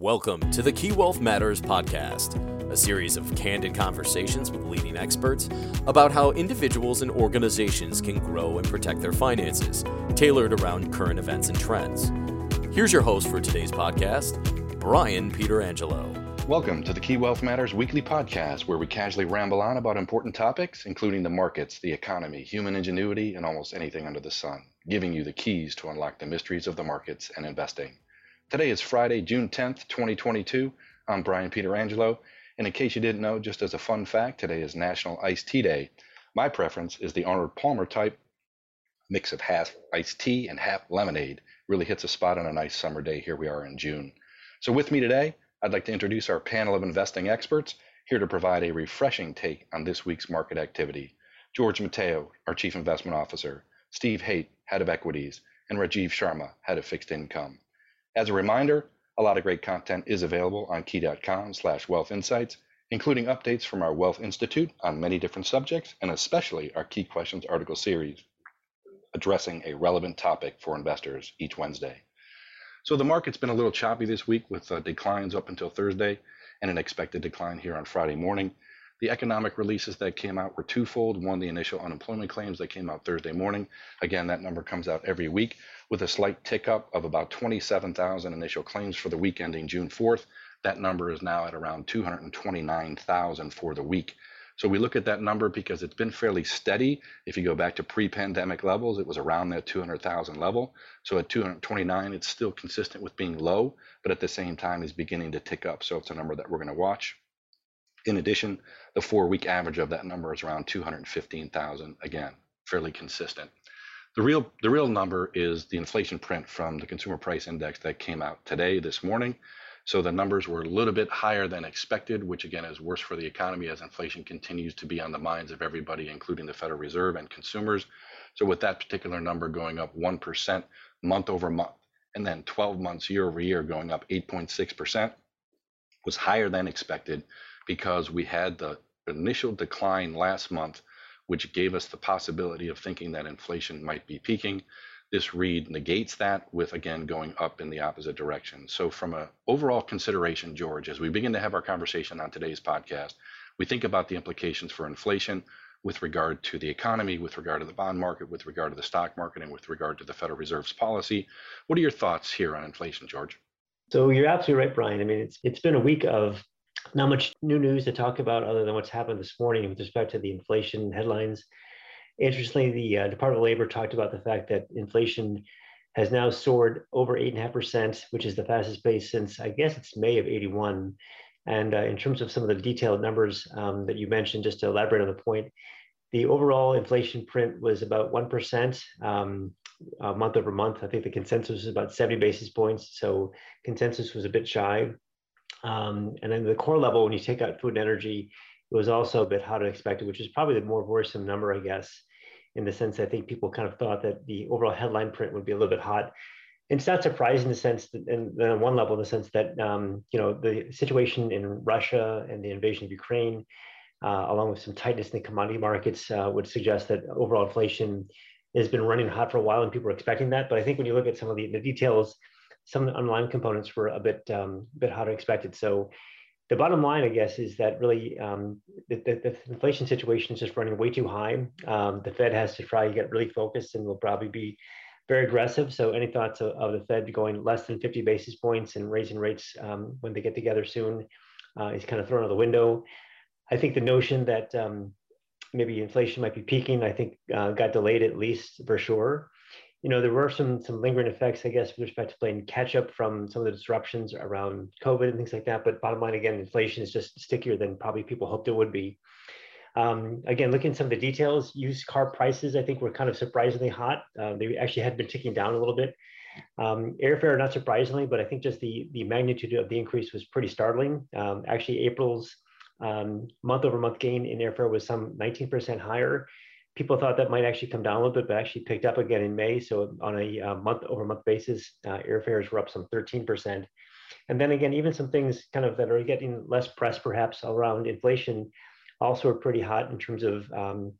Welcome to the Key Wealth Matters podcast, a series of candid conversations with leading experts about how individuals and organizations can grow and protect their finances, tailored around current events and trends. Here's your host for today's podcast, Brian Pietrangelo. Welcome to the Key Wealth Matters weekly podcast, where we casually ramble on about important topics, including the markets, the economy, human ingenuity, and almost anything under the sun, giving you the keys to unlock the mysteries of the markets and investing. Today is Friday, June 10th, 2022. I'm Brian Pietrangelo, and in case you didn't know, just as a fun fact, today is National Iced Tea Day. My preference is the Arnold Palmer type mix of half iced tea and half lemonade. Really hits a spot on a nice summer day. Here we are in June. So, with me today, I'd like to introduce our panel of investing experts here to provide a refreshing take on this week's market activity. George Mateyo, our Chief Investment Officer, Steve Hoedt, Head of Equities, and Rajeev Sharma, Head of Fixed Income. As a reminder, a lot of great content is available on key.com slash wealth insights, including updates from our Wealth Institute on many different subjects, and especially our Key Questions article series, addressing a relevant topic for investors each Wednesday. So the market's been a little choppy this week with uh, declines up until Thursday and an expected decline here on Friday morning. The economic releases that came out were twofold. One, the initial unemployment claims that came out Thursday morning. Again, that number comes out every week with a slight tick up of about 27,000 initial claims for the week ending June 4th. That number is now at around 229,000 for the week. So we look at that number because it's been fairly steady. If you go back to pre-pandemic levels, it was around that 200,000 level. So at 229, it's still consistent with being low, but at the same time is beginning to tick up. So it's a number that we're going to watch. In addition, the four week average of that number is around 215,000. Again, fairly consistent. The real, the real number is the inflation print from the consumer price index that came out today, this morning. So the numbers were a little bit higher than expected, which again is worse for the economy as inflation continues to be on the minds of everybody, including the Federal Reserve and consumers. So with that particular number going up 1% month over month, and then 12 months year over year going up 8.6%, was higher than expected because we had the initial decline last month, which gave us the possibility of thinking that inflation might be peaking. This read negates that with again going up in the opposite direction. So, from an overall consideration, George, as we begin to have our conversation on today's podcast, we think about the implications for inflation with regard to the economy, with regard to the bond market, with regard to the stock market, and with regard to the Federal Reserve's policy. What are your thoughts here on inflation, George? So you're absolutely right, Brian. I mean, it's it's been a week of not much new news to talk about other than what's happened this morning with respect to the inflation headlines. Interestingly, the uh, Department of Labor talked about the fact that inflation has now soared over 8.5%, which is the fastest pace since, I guess it's May of 81. And uh, in terms of some of the detailed numbers um, that you mentioned, just to elaborate on the point, the overall inflation print was about 1% um, uh, month over month. I think the consensus was about 70 basis points. So consensus was a bit shy. Um, and then the core level, when you take out food and energy, it was also a bit hotter than expected, which is probably the more worrisome number, I guess, in the sense I think people kind of thought that the overall headline print would be a little bit hot. And it's not surprising in the sense that, and on one level, in the sense that, um, you know, the situation in Russia and the invasion of Ukraine, uh, along with some tightness in the commodity markets, uh, would suggest that overall inflation has been running hot for a while and people are expecting that. But I think when you look at some of the, the details, some underlying components were a bit um, bit hotter expected. So the bottom line, I guess, is that really um, the, the, the, inflation situation is just running way too high. Um, the Fed has to try to get really focused and will probably be very aggressive. So any thoughts of, of, the Fed going less than 50 basis points and raising rates um, when they get together soon uh, is kind of thrown out the window. I think the notion that um, maybe inflation might be peaking, I think uh, got delayed at least for sure you know, there were some some lingering effects, I guess, with respect to playing catch up from some of the disruptions around COVID and things like that. But bottom line, again, inflation is just stickier than probably people hoped it would be. Um, again, looking at some of the details, used car prices, I think, were kind of surprisingly hot. Uh, they actually had been ticking down a little bit. Um, airfare, not surprisingly, but I think just the the magnitude of the increase was pretty startling. Um, actually, April's month over month gain in airfare was some 19% higher people thought that might actually come down a little bit, but actually picked up again in May. So on a uh, month over month basis, uh, airfares were up some 13%. And then again, even some things kind of that are getting less press perhaps around inflation also are pretty hot in terms of, um,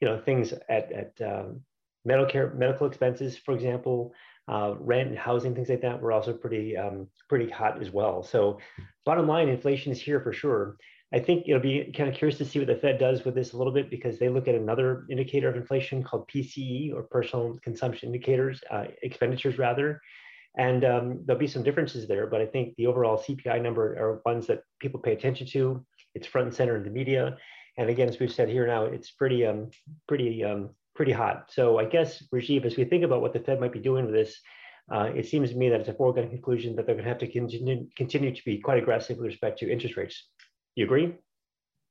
you know, things at, at um, medical care, medical expenses, for example, Uh, rent and housing, things like that, were also pretty um, pretty hot as well. So, bottom line, inflation is here for sure. I think it'll be kind of curious to see what the Fed does with this a little bit because they look at another indicator of inflation called PCE or personal consumption indicators, uh, expenditures rather. And um, there'll be some differences there, but I think the overall CPI number are ones that people pay attention to. It's front and center in the media. And again, as we've said here now, it's pretty, um, pretty, um, pretty hot. So I guess, Rajeev, as we think about what the Fed might be doing with this, uh, it seems to me that it's a foregone conclusion that they're going to have to continue, continue to be quite aggressive with respect to interest rates. You agree?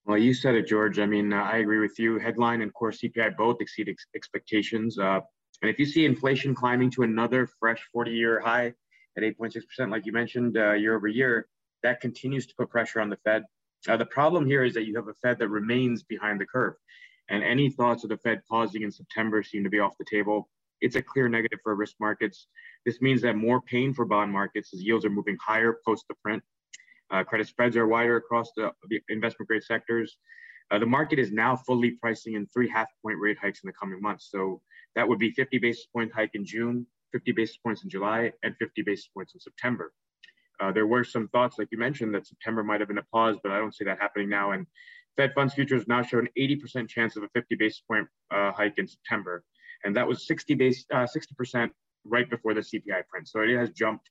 Well, you said it, George. I mean, uh, I agree with you. Headline and core CPI both exceed ex- expectations. Uh, and if you see inflation climbing to another fresh 40 year high at 8.6%, like you mentioned, uh, year over year, that continues to put pressure on the Fed. Uh, the problem here is that you have a Fed that remains behind the curve. And any thoughts of the Fed pausing in September seem to be off the table. It's a clear negative for risk markets. This means that more pain for bond markets as yields are moving higher post the print. Uh, credit spreads are wider across the, investment grade sectors. Uh, the market is now fully pricing in three half point rate hikes in the coming months. So that would be 50 basis point hike in June, 50 basis points in July, and 50 basis points in September. Uh, there were some thoughts, like you mentioned, that September might have been a pause, but I don't see that happening now. And Fed funds futures now show an 80% chance of a 50 basis point uh, hike in September. And that was 60 base, 60% uh, right before the CPI print. So it has jumped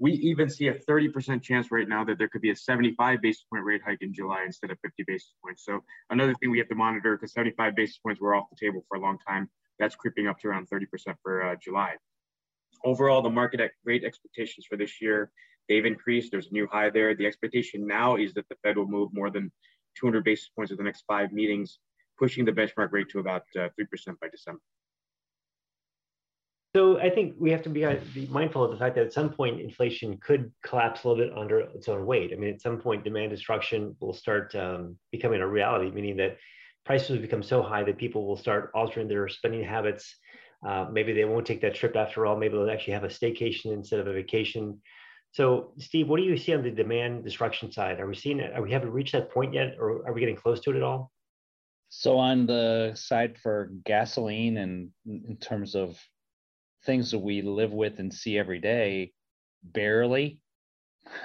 we even see a 30% chance right now that there could be a 75 basis point rate hike in July instead of 50 basis points. So another thing we have to monitor because 75 basis points were off the table for a long time. That's creeping up to around 30% for uh, July. Overall, the market rate expectations for this year, they've increased. There's a new high there. The expectation now is that the Fed will move more than 200 basis points in the next five meetings, pushing the benchmark rate to about uh, 3% by December. So I think we have to be, uh, be mindful of the fact that at some point inflation could collapse a little bit under its own weight. I mean, at some point demand destruction will start um, becoming a reality, meaning that prices will become so high that people will start altering their spending habits. Uh, maybe they won't take that trip after all. Maybe they'll actually have a staycation instead of a vacation. So, Steve, what do you see on the demand destruction side? Are we seeing it? Are we haven't reached that point yet, or are we getting close to it at all? So, on the side for gasoline and in terms of things that we live with and see every day barely.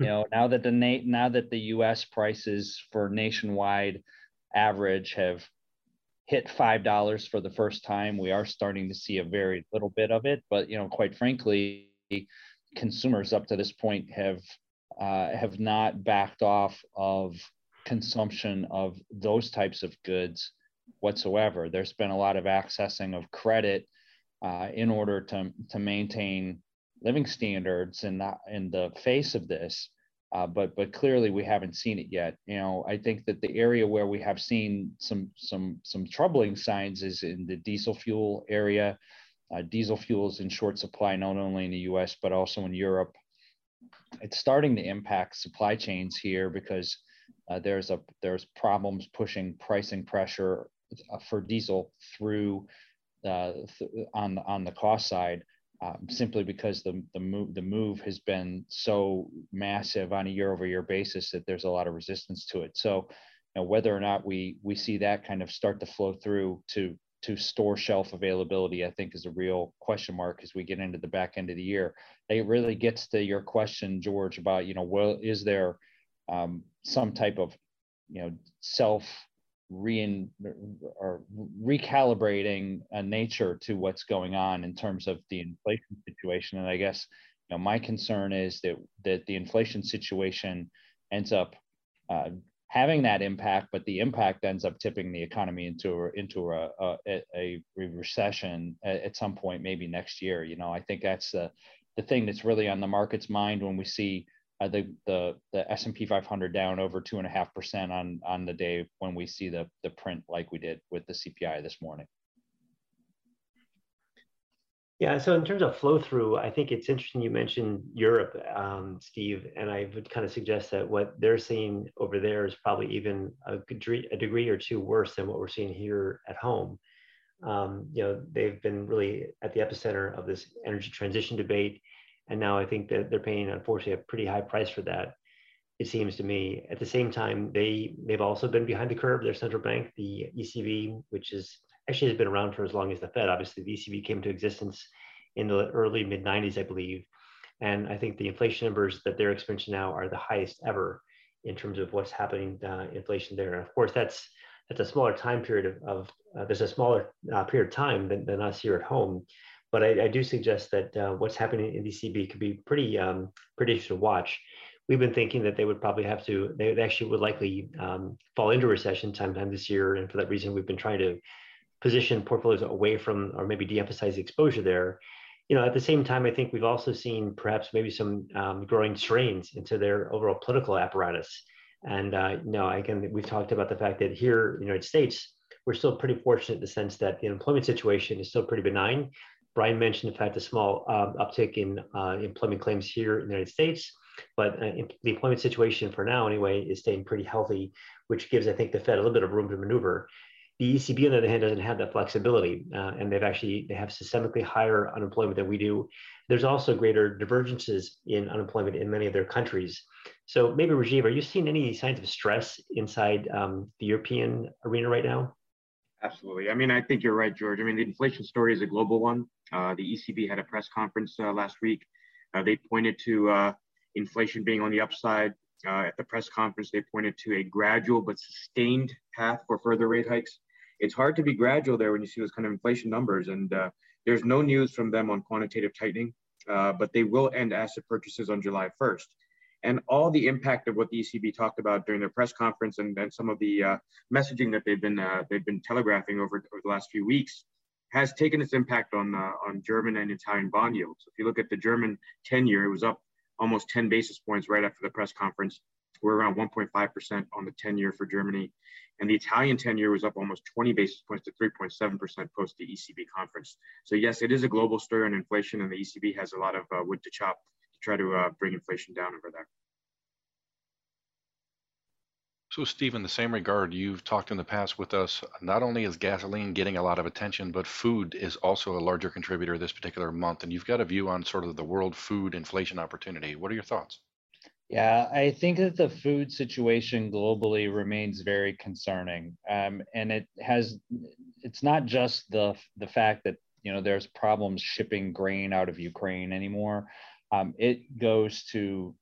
You know now that the na- now that the US prices for nationwide average have hit five dollars for the first time we are starting to see a very little bit of it. But you know quite frankly consumers up to this point have uh, have not backed off of consumption of those types of goods whatsoever. There's been a lot of accessing of credit uh, in order to, to maintain living standards in the, in the face of this. Uh, but but clearly we haven't seen it yet. You know, I think that the area where we have seen some some some troubling signs is in the diesel fuel area. Uh, diesel fuel is in short supply not only in the U.S. but also in Europe. It's starting to impact supply chains here because uh, there's a there's problems pushing pricing pressure uh, for diesel through uh, on on the cost side, um, simply because the the move the move has been so massive on a year over year basis that there's a lot of resistance to it. So, you know, whether or not we we see that kind of start to flow through to to store shelf availability, I think is a real question mark as we get into the back end of the year. It really gets to your question, George, about you know, well, is there um, some type of you know self re or recalibrating a nature to what's going on in terms of the inflation situation. And I guess you know my concern is that that the inflation situation ends up uh, having that impact, but the impact ends up tipping the economy into into a, a, a recession at, at, some point, maybe next year. You know, I think that's the the thing that's really on the market's mind when we see uh, the the the S and P 500 down over two and a half percent on on the day when we see the the print like we did with the CPI this morning. Yeah, so in terms of flow through, I think it's interesting you mentioned Europe, um, Steve, and I would kind of suggest that what they're seeing over there is probably even a degree, a degree or two worse than what we're seeing here at home. Um, you know, they've been really at the epicenter of this energy transition debate and now I think that they're paying, unfortunately, a pretty high price for that. It seems to me. At the same time, they they've also been behind the curve. Their central bank, the ECB, which is actually has been around for as long as the Fed. Obviously, the ECB came into existence in the early mid 90s, I believe. And I think the inflation numbers that they're experiencing now are the highest ever in terms of what's happening uh, inflation there. And of course, that's that's a smaller time period of, of uh, there's a smaller uh, period of time than, than us here at home. But I, I do suggest that uh, what's happening in the ECB could be pretty um, pretty interesting to watch. We've been thinking that they would probably have to, they actually would likely um, fall into recession sometime this year. And for that reason, we've been trying to position portfolios away from or maybe de-emphasize the exposure there you know, at the same time, I think we've also seen perhaps maybe some um, growing strains into their overall political apparatus. And uh, you know, again, we've talked about the fact that here in the United States, we're still pretty fortunate in the sense that the employment situation is still pretty benign. Brian mentioned, in fact, a small um, uptick in uh, employment claims here in the United States, but uh, the employment situation for now, anyway, is staying pretty healthy, which gives, I think, the Fed a little bit of room to maneuver. The ECB, on the other hand, doesn't have that flexibility, uh, and they've actually they have systemically higher unemployment than we do. There's also greater divergences in unemployment in many of their countries. So maybe Rajeev, are you seeing any signs of stress inside um, the European arena right now? Absolutely. I mean, I think you're right, George. I mean, the inflation story is a global one. Uh, the ECB had a press conference uh, last week. Uh, they pointed to uh, inflation being on the upside. Uh, at the press conference, they pointed to a gradual but sustained path for further rate hikes it's hard to be gradual there when you see those kind of inflation numbers. And uh, there's no news from them on quantitative tightening, but they will end asset purchases on July 1st. And all the impact of what the ECB talked about during their press conference and, and some of the uh, messaging that they've been uh, they've been telegraphing over, over the last few weeks has taken its impact on uh, on German and Italian bond yields. If you look at the German 10-year, it was up almost 10 basis points right after the press conference. We're around 1.5% on the 10-year for Germany. And the Italian 10 year was up almost 20 basis points to 3.7% post the ECB conference. So, yes, it is a global story on inflation, and the ECB has a lot of uh, wood to chop to try to uh, bring inflation down over there. So, Steve, in the same regard, you've talked in the past with us. Not only is gasoline getting a lot of attention, but food is also a larger contributor this particular month. And you've got a view on sort of the world food inflation opportunity. What are your thoughts? Yeah, I think that the food situation globally remains very concerning, um, and it has. It's not just the the fact that you know there's problems shipping grain out of Ukraine anymore. Um, it goes to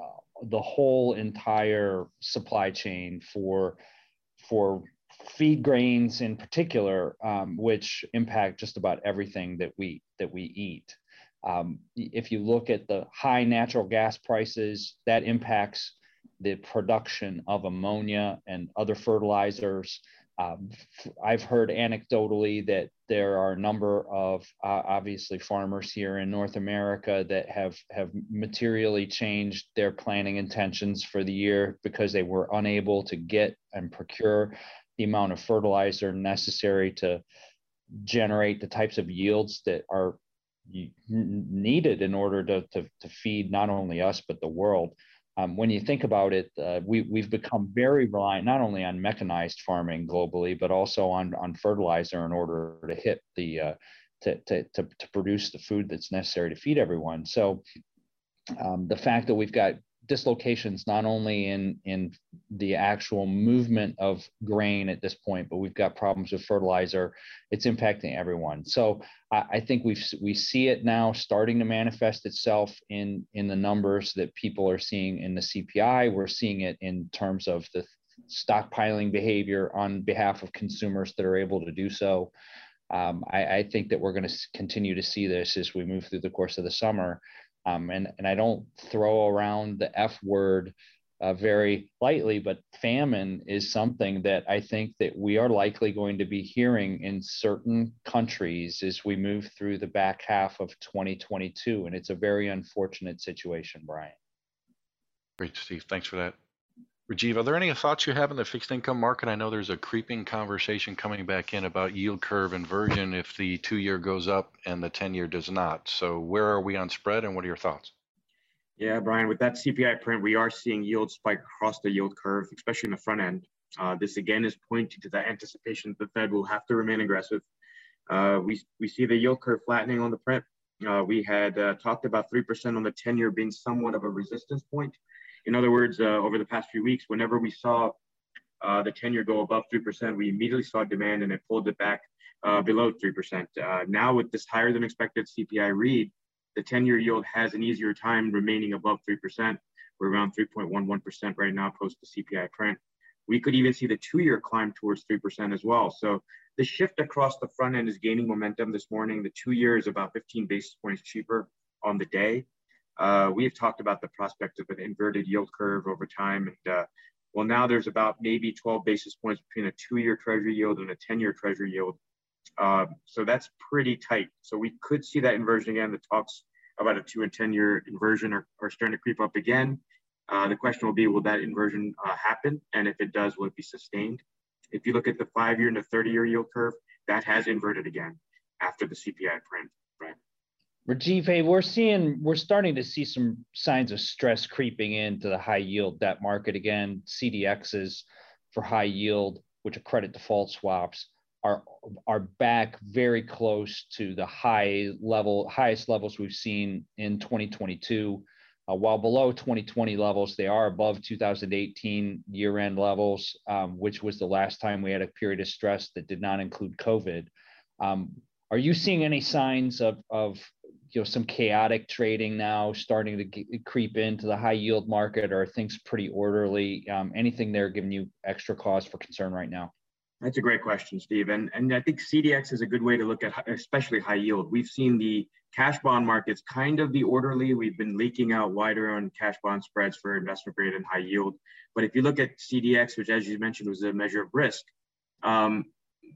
uh, the whole entire supply chain for for feed grains in particular, um, which impact just about everything that we that we eat. Um, if you look at the high natural gas prices, that impacts the production of ammonia and other fertilizers. Um, I've heard anecdotally that there are a number of uh, obviously farmers here in North America that have have materially changed their planning intentions for the year because they were unable to get and procure the amount of fertilizer necessary to generate the types of yields that are needed in order to, to, to feed not only us but the world. Um, when you think about it, uh, we, we've become very reliant not only on mechanized farming globally, but also on, on fertilizer in order to hit the uh, to, to, to, to, produce the food that's necessary to feed everyone. So um, the fact that we've got dislocations not only in in the actual movement of grain at this point, but we've got problems with fertilizer. It's impacting everyone. So I, I think we we see it now starting to manifest itself in in the numbers that people are seeing in the CPI. We're seeing it in terms of the stockpiling behavior on behalf of consumers that are able to do so. Um, I, I, think that we're going to continue to see this as we move through the course of the summer. Um, and, and I don't throw around the F word uh, very lightly, but famine is something that I think that we are likely going to be hearing in certain countries as we move through the back half of 2022. And it's a very unfortunate situation, Brian. Great, Steve. Thanks for that. Rajeev, are there any thoughts you have in the fixed income market? I know there's a creeping conversation coming back in about yield curve inversion if the two year goes up and the 10 year does not. So, where are we on spread and what are your thoughts? Yeah, Brian, with that CPI print, we are seeing yield spike across the yield curve, especially in the front end. Uh, this again is pointing to the anticipation that the Fed will have to remain aggressive. Uh, we, we see the yield curve flattening on the print. Uh, we had uh, talked about 3% on the 10 year being somewhat of a resistance point. In other words, uh, over the past few weeks, whenever we saw uh, the 10 year go above 3%, we immediately saw demand and it pulled it back uh, below 3%. Uh, now with this higher than expected CPI read, the 10-year yield has an easier time remaining above 3%. We're around 3.11% right now post the CPI print. We could even see the two-year climb towards 3% as well. So the shift across the front end is gaining momentum this morning. The two year is about 15 basis points cheaper on the day. Uh, we've talked about the prospect of an inverted yield curve over time. And uh, well, now there's about maybe 12 basis points between a two year treasury yield and a 10 year treasury yield. Uh, so that's pretty tight. So we could see that inversion again. The talks about a two and 10 year inversion are, are starting to creep up again. Uh, the question will be, will that inversion uh, happen? And if it does, will it be sustained? If you look at the five year and the 30 year yield curve, that has inverted again after the CPI print? Rajeev, we're seeing, we're starting to see some signs of stress creeping into the high yield debt market again. CDXs for high yield, which are credit default swaps, are are back very close to the high level, highest levels we've seen in 2022. Uh, while below 2020 levels, they are above 2018 year-end levels, um, which was the last time we had a period of stress that did not include COVID. Um, are you seeing any signs of, of you know some chaotic trading now starting to creep into the high yield market, or things pretty orderly? Um, anything there giving you extra cause for concern right now? That's a great question, Steve. And, and I think CDX is a good way to look at, especially high yield. We've seen the cash bond markets kind of be orderly. We've been leaking out wider on cash bond spreads for investment grade and high yield. But if you look at CDX, which as you mentioned was a measure of risk, um,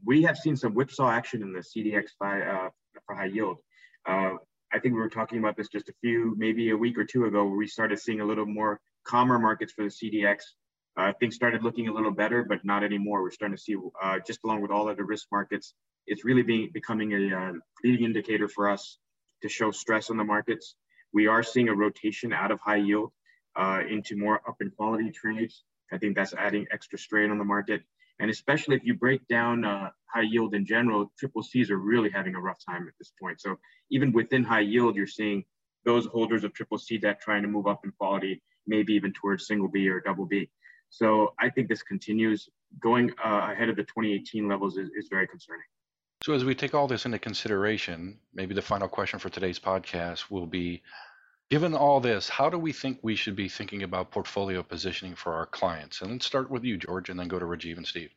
we have seen some whipsaw action in the CDX by, uh, for high yield. Uh, I think we were talking about this just a few, maybe a week or two ago, where we started seeing a little more calmer markets for the CDX uh, things started looking a little better, but not anymore. We're starting to see, uh, just along with all other risk markets, it's really being becoming a uh, leading indicator for us to show stress on the markets. We are seeing a rotation out of high yield uh, into more up in quality trades. I think that's adding extra strain on the market. And especially if you break down uh, high yield in general, triple C's are really having a rough time at this point. So even within high yield, you're seeing those holders of triple C debt trying to move up in quality, maybe even towards single B or double B. So I think this continues going uh, ahead of the 2018 levels is, is very concerning. So as we take all this into consideration, maybe the final question for today's podcast will be, given all this, how do we think we should be thinking about portfolio positioning for our clients? And let's start with you, George, and then go to Rajeev and Steve.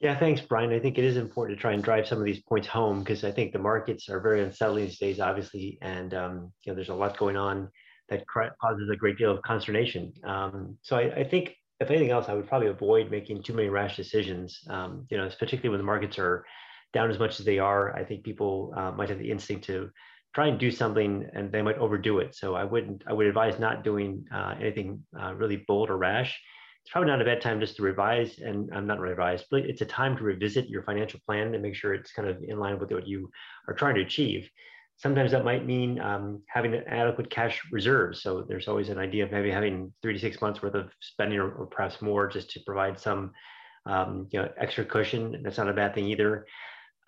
Yeah, thanks, Brian. I think it is important to try and drive some of these points home because I think the markets are very unsettling these days, obviously, and um, you know there's a lot going on that causes a great deal of consternation. Um, so I, I, think, if anything else, I would probably avoid making too many rash decisions. Um, you know, particularly when the markets are down as much as they are. I think people uh, might have the instinct to try and do something, and they might overdo it. So I wouldn't. I would advise not doing uh, anything uh, really bold or rash. It's probably not a bad time just to revise, and I'm not revise, but it's a time to revisit your financial plan and make sure it's kind of in line with what you are trying to achieve. Sometimes that might mean um, having an adequate cash reserves. So there's always an idea of maybe having three to six months worth of spending or, or perhaps more just to provide some um, you know, extra cushion. That's not a bad thing either.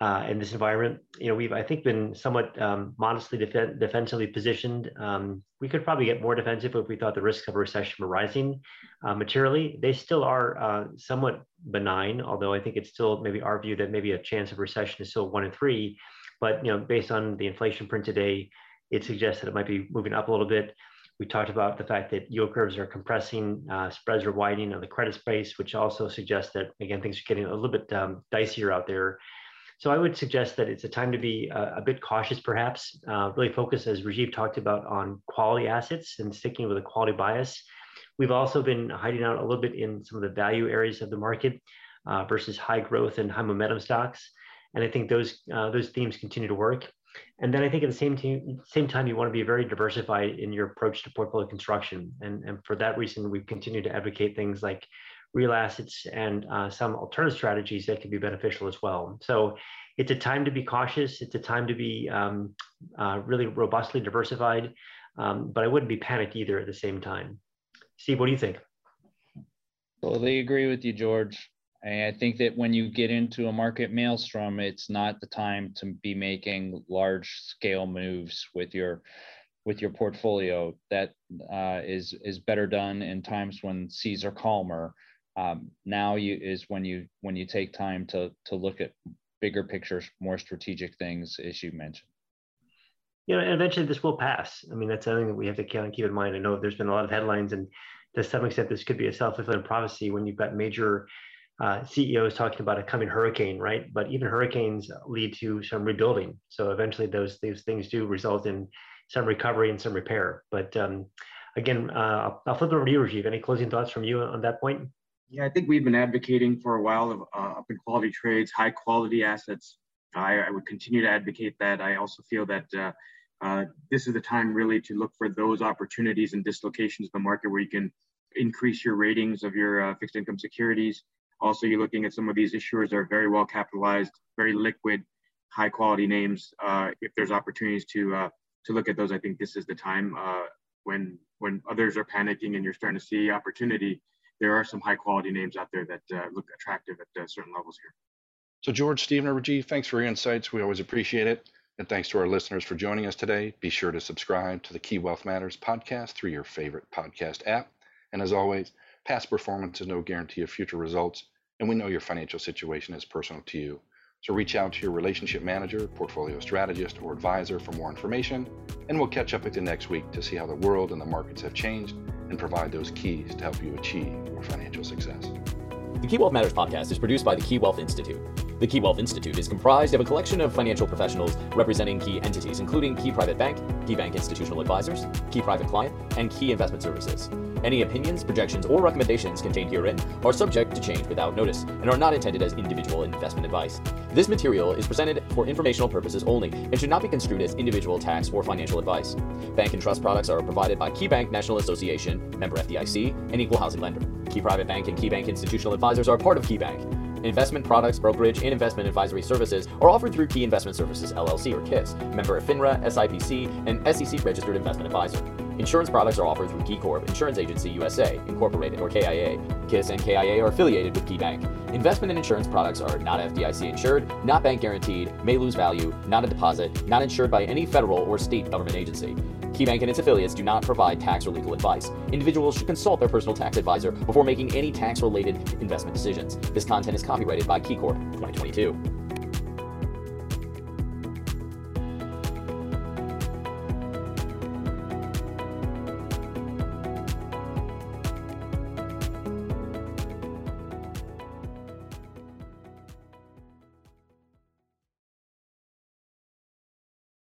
Uh, in this environment, you know, we've I think been somewhat um, modestly def- defensively positioned. Um, we could probably get more defensive if we thought the risks of a recession were rising uh, materially. They still are uh, somewhat benign, although I think it's still maybe our view that maybe a chance of recession is still one in three. But you know, based on the inflation print today, it suggests that it might be moving up a little bit. We talked about the fact that yield curves are compressing, uh, spreads are widening on the credit space, which also suggests that again things are getting a little bit um, dicier out there. So I would suggest that it's a time to be a, a bit cautious, perhaps. Uh, really focus, as Rajeev talked about, on quality assets and sticking with a quality bias. We've also been hiding out a little bit in some of the value areas of the market uh, versus high growth and high momentum stocks. And I think those uh, those themes continue to work. And then I think at the same time, same time, you want to be very diversified in your approach to portfolio construction. And, and for that reason, we continue to advocate things like real assets and uh, some alternative strategies that can be beneficial as well. So it's a time to be cautious. It's a time to be um, uh, really robustly diversified, um, but I wouldn't be panicked either at the same time. Steve, what do you think? Totally agree with you, George. I think that when you get into a market maelstrom, it's not the time to be making large scale moves with your with your portfolio. That uh, is is better done in times when seas are calmer. Um, now you is when you when you take time to to look at bigger pictures more strategic things, as you mentioned. You know, and eventually this will pass. I mean, that's something that we have to kind of keep in mind. I know there's been a lot of headlines, and to some extent, this could be a self-fulfilling prophecy when you've got major uh, CEOs talking about a coming hurricane, right? But even hurricanes lead to some rebuilding. So eventually, those those things do result in some recovery and some repair. But um, again, uh, I'll flip over to you, Rajeev. Any closing thoughts from you on that point? Yeah, I think we've been advocating for a while of uh, up in quality trades, high quality assets. I, I, would continue to advocate that. I also feel that uh, uh, this is the time really to look for those opportunities and dislocations in the market where you can increase your ratings of your uh, fixed income securities. Also, you're looking at some of these issuers that are very well capitalized, very liquid, high quality names. Uh, if there's opportunities to uh, to look at those, I think this is the time when when others are panicking and you're starting to see opportunity there are some high quality names out there that uh, look attractive at uh, certain levels here. So, George, Stephen, or Rajeev, thanks for your insights. We always appreciate it. And thanks to our listeners for joining us today. Be sure to subscribe to the Key Wealth Matters podcast through your favorite podcast app. And as always, past performance is no guarantee of future results. And we know your financial situation is personal to you. So reach out to your relationship manager, portfolio strategist, or advisor for more information. And we'll catch up with you next week to see how the world and the markets have changed and provide those keys to help you achieve your financial success. The Key Wealth Matters podcast is produced by the Key Wealth Institute. The Key Wealth Institute is comprised of a collection of financial professionals representing key entities, including Key Private Bank, Key Bank Institutional Advisors, Key Private Client, and Key Investment Services. Any opinions, projections, or recommendations contained herein are subject to change without notice and are not intended as individual investment advice. This material is presented for informational purposes only and should not be construed as individual tax or financial advice. Bank and trust products are provided by Key Bank National Association, member FDIC, and equal housing lender. Key Private Bank and Key Bank Institutional Advisors are part of Key Bank. Investment products, brokerage, and investment advisory services are offered through Key Investment Services LLC or KISS, member of FINRA, SIPC, and SEC registered investment advisor. Insurance products are offered through KeyCorp Insurance Agency USA, Incorporated, or KIA. KISS and KIA are affiliated with KeyBank. Investment and insurance products are not FDIC insured, not bank guaranteed, may lose value, not a deposit, not insured by any federal or state government agency. KeyBank and its affiliates do not provide tax or legal advice. Individuals should consult their personal tax advisor before making any tax related investment decisions. This content is copyrighted by KeyCorp 2022.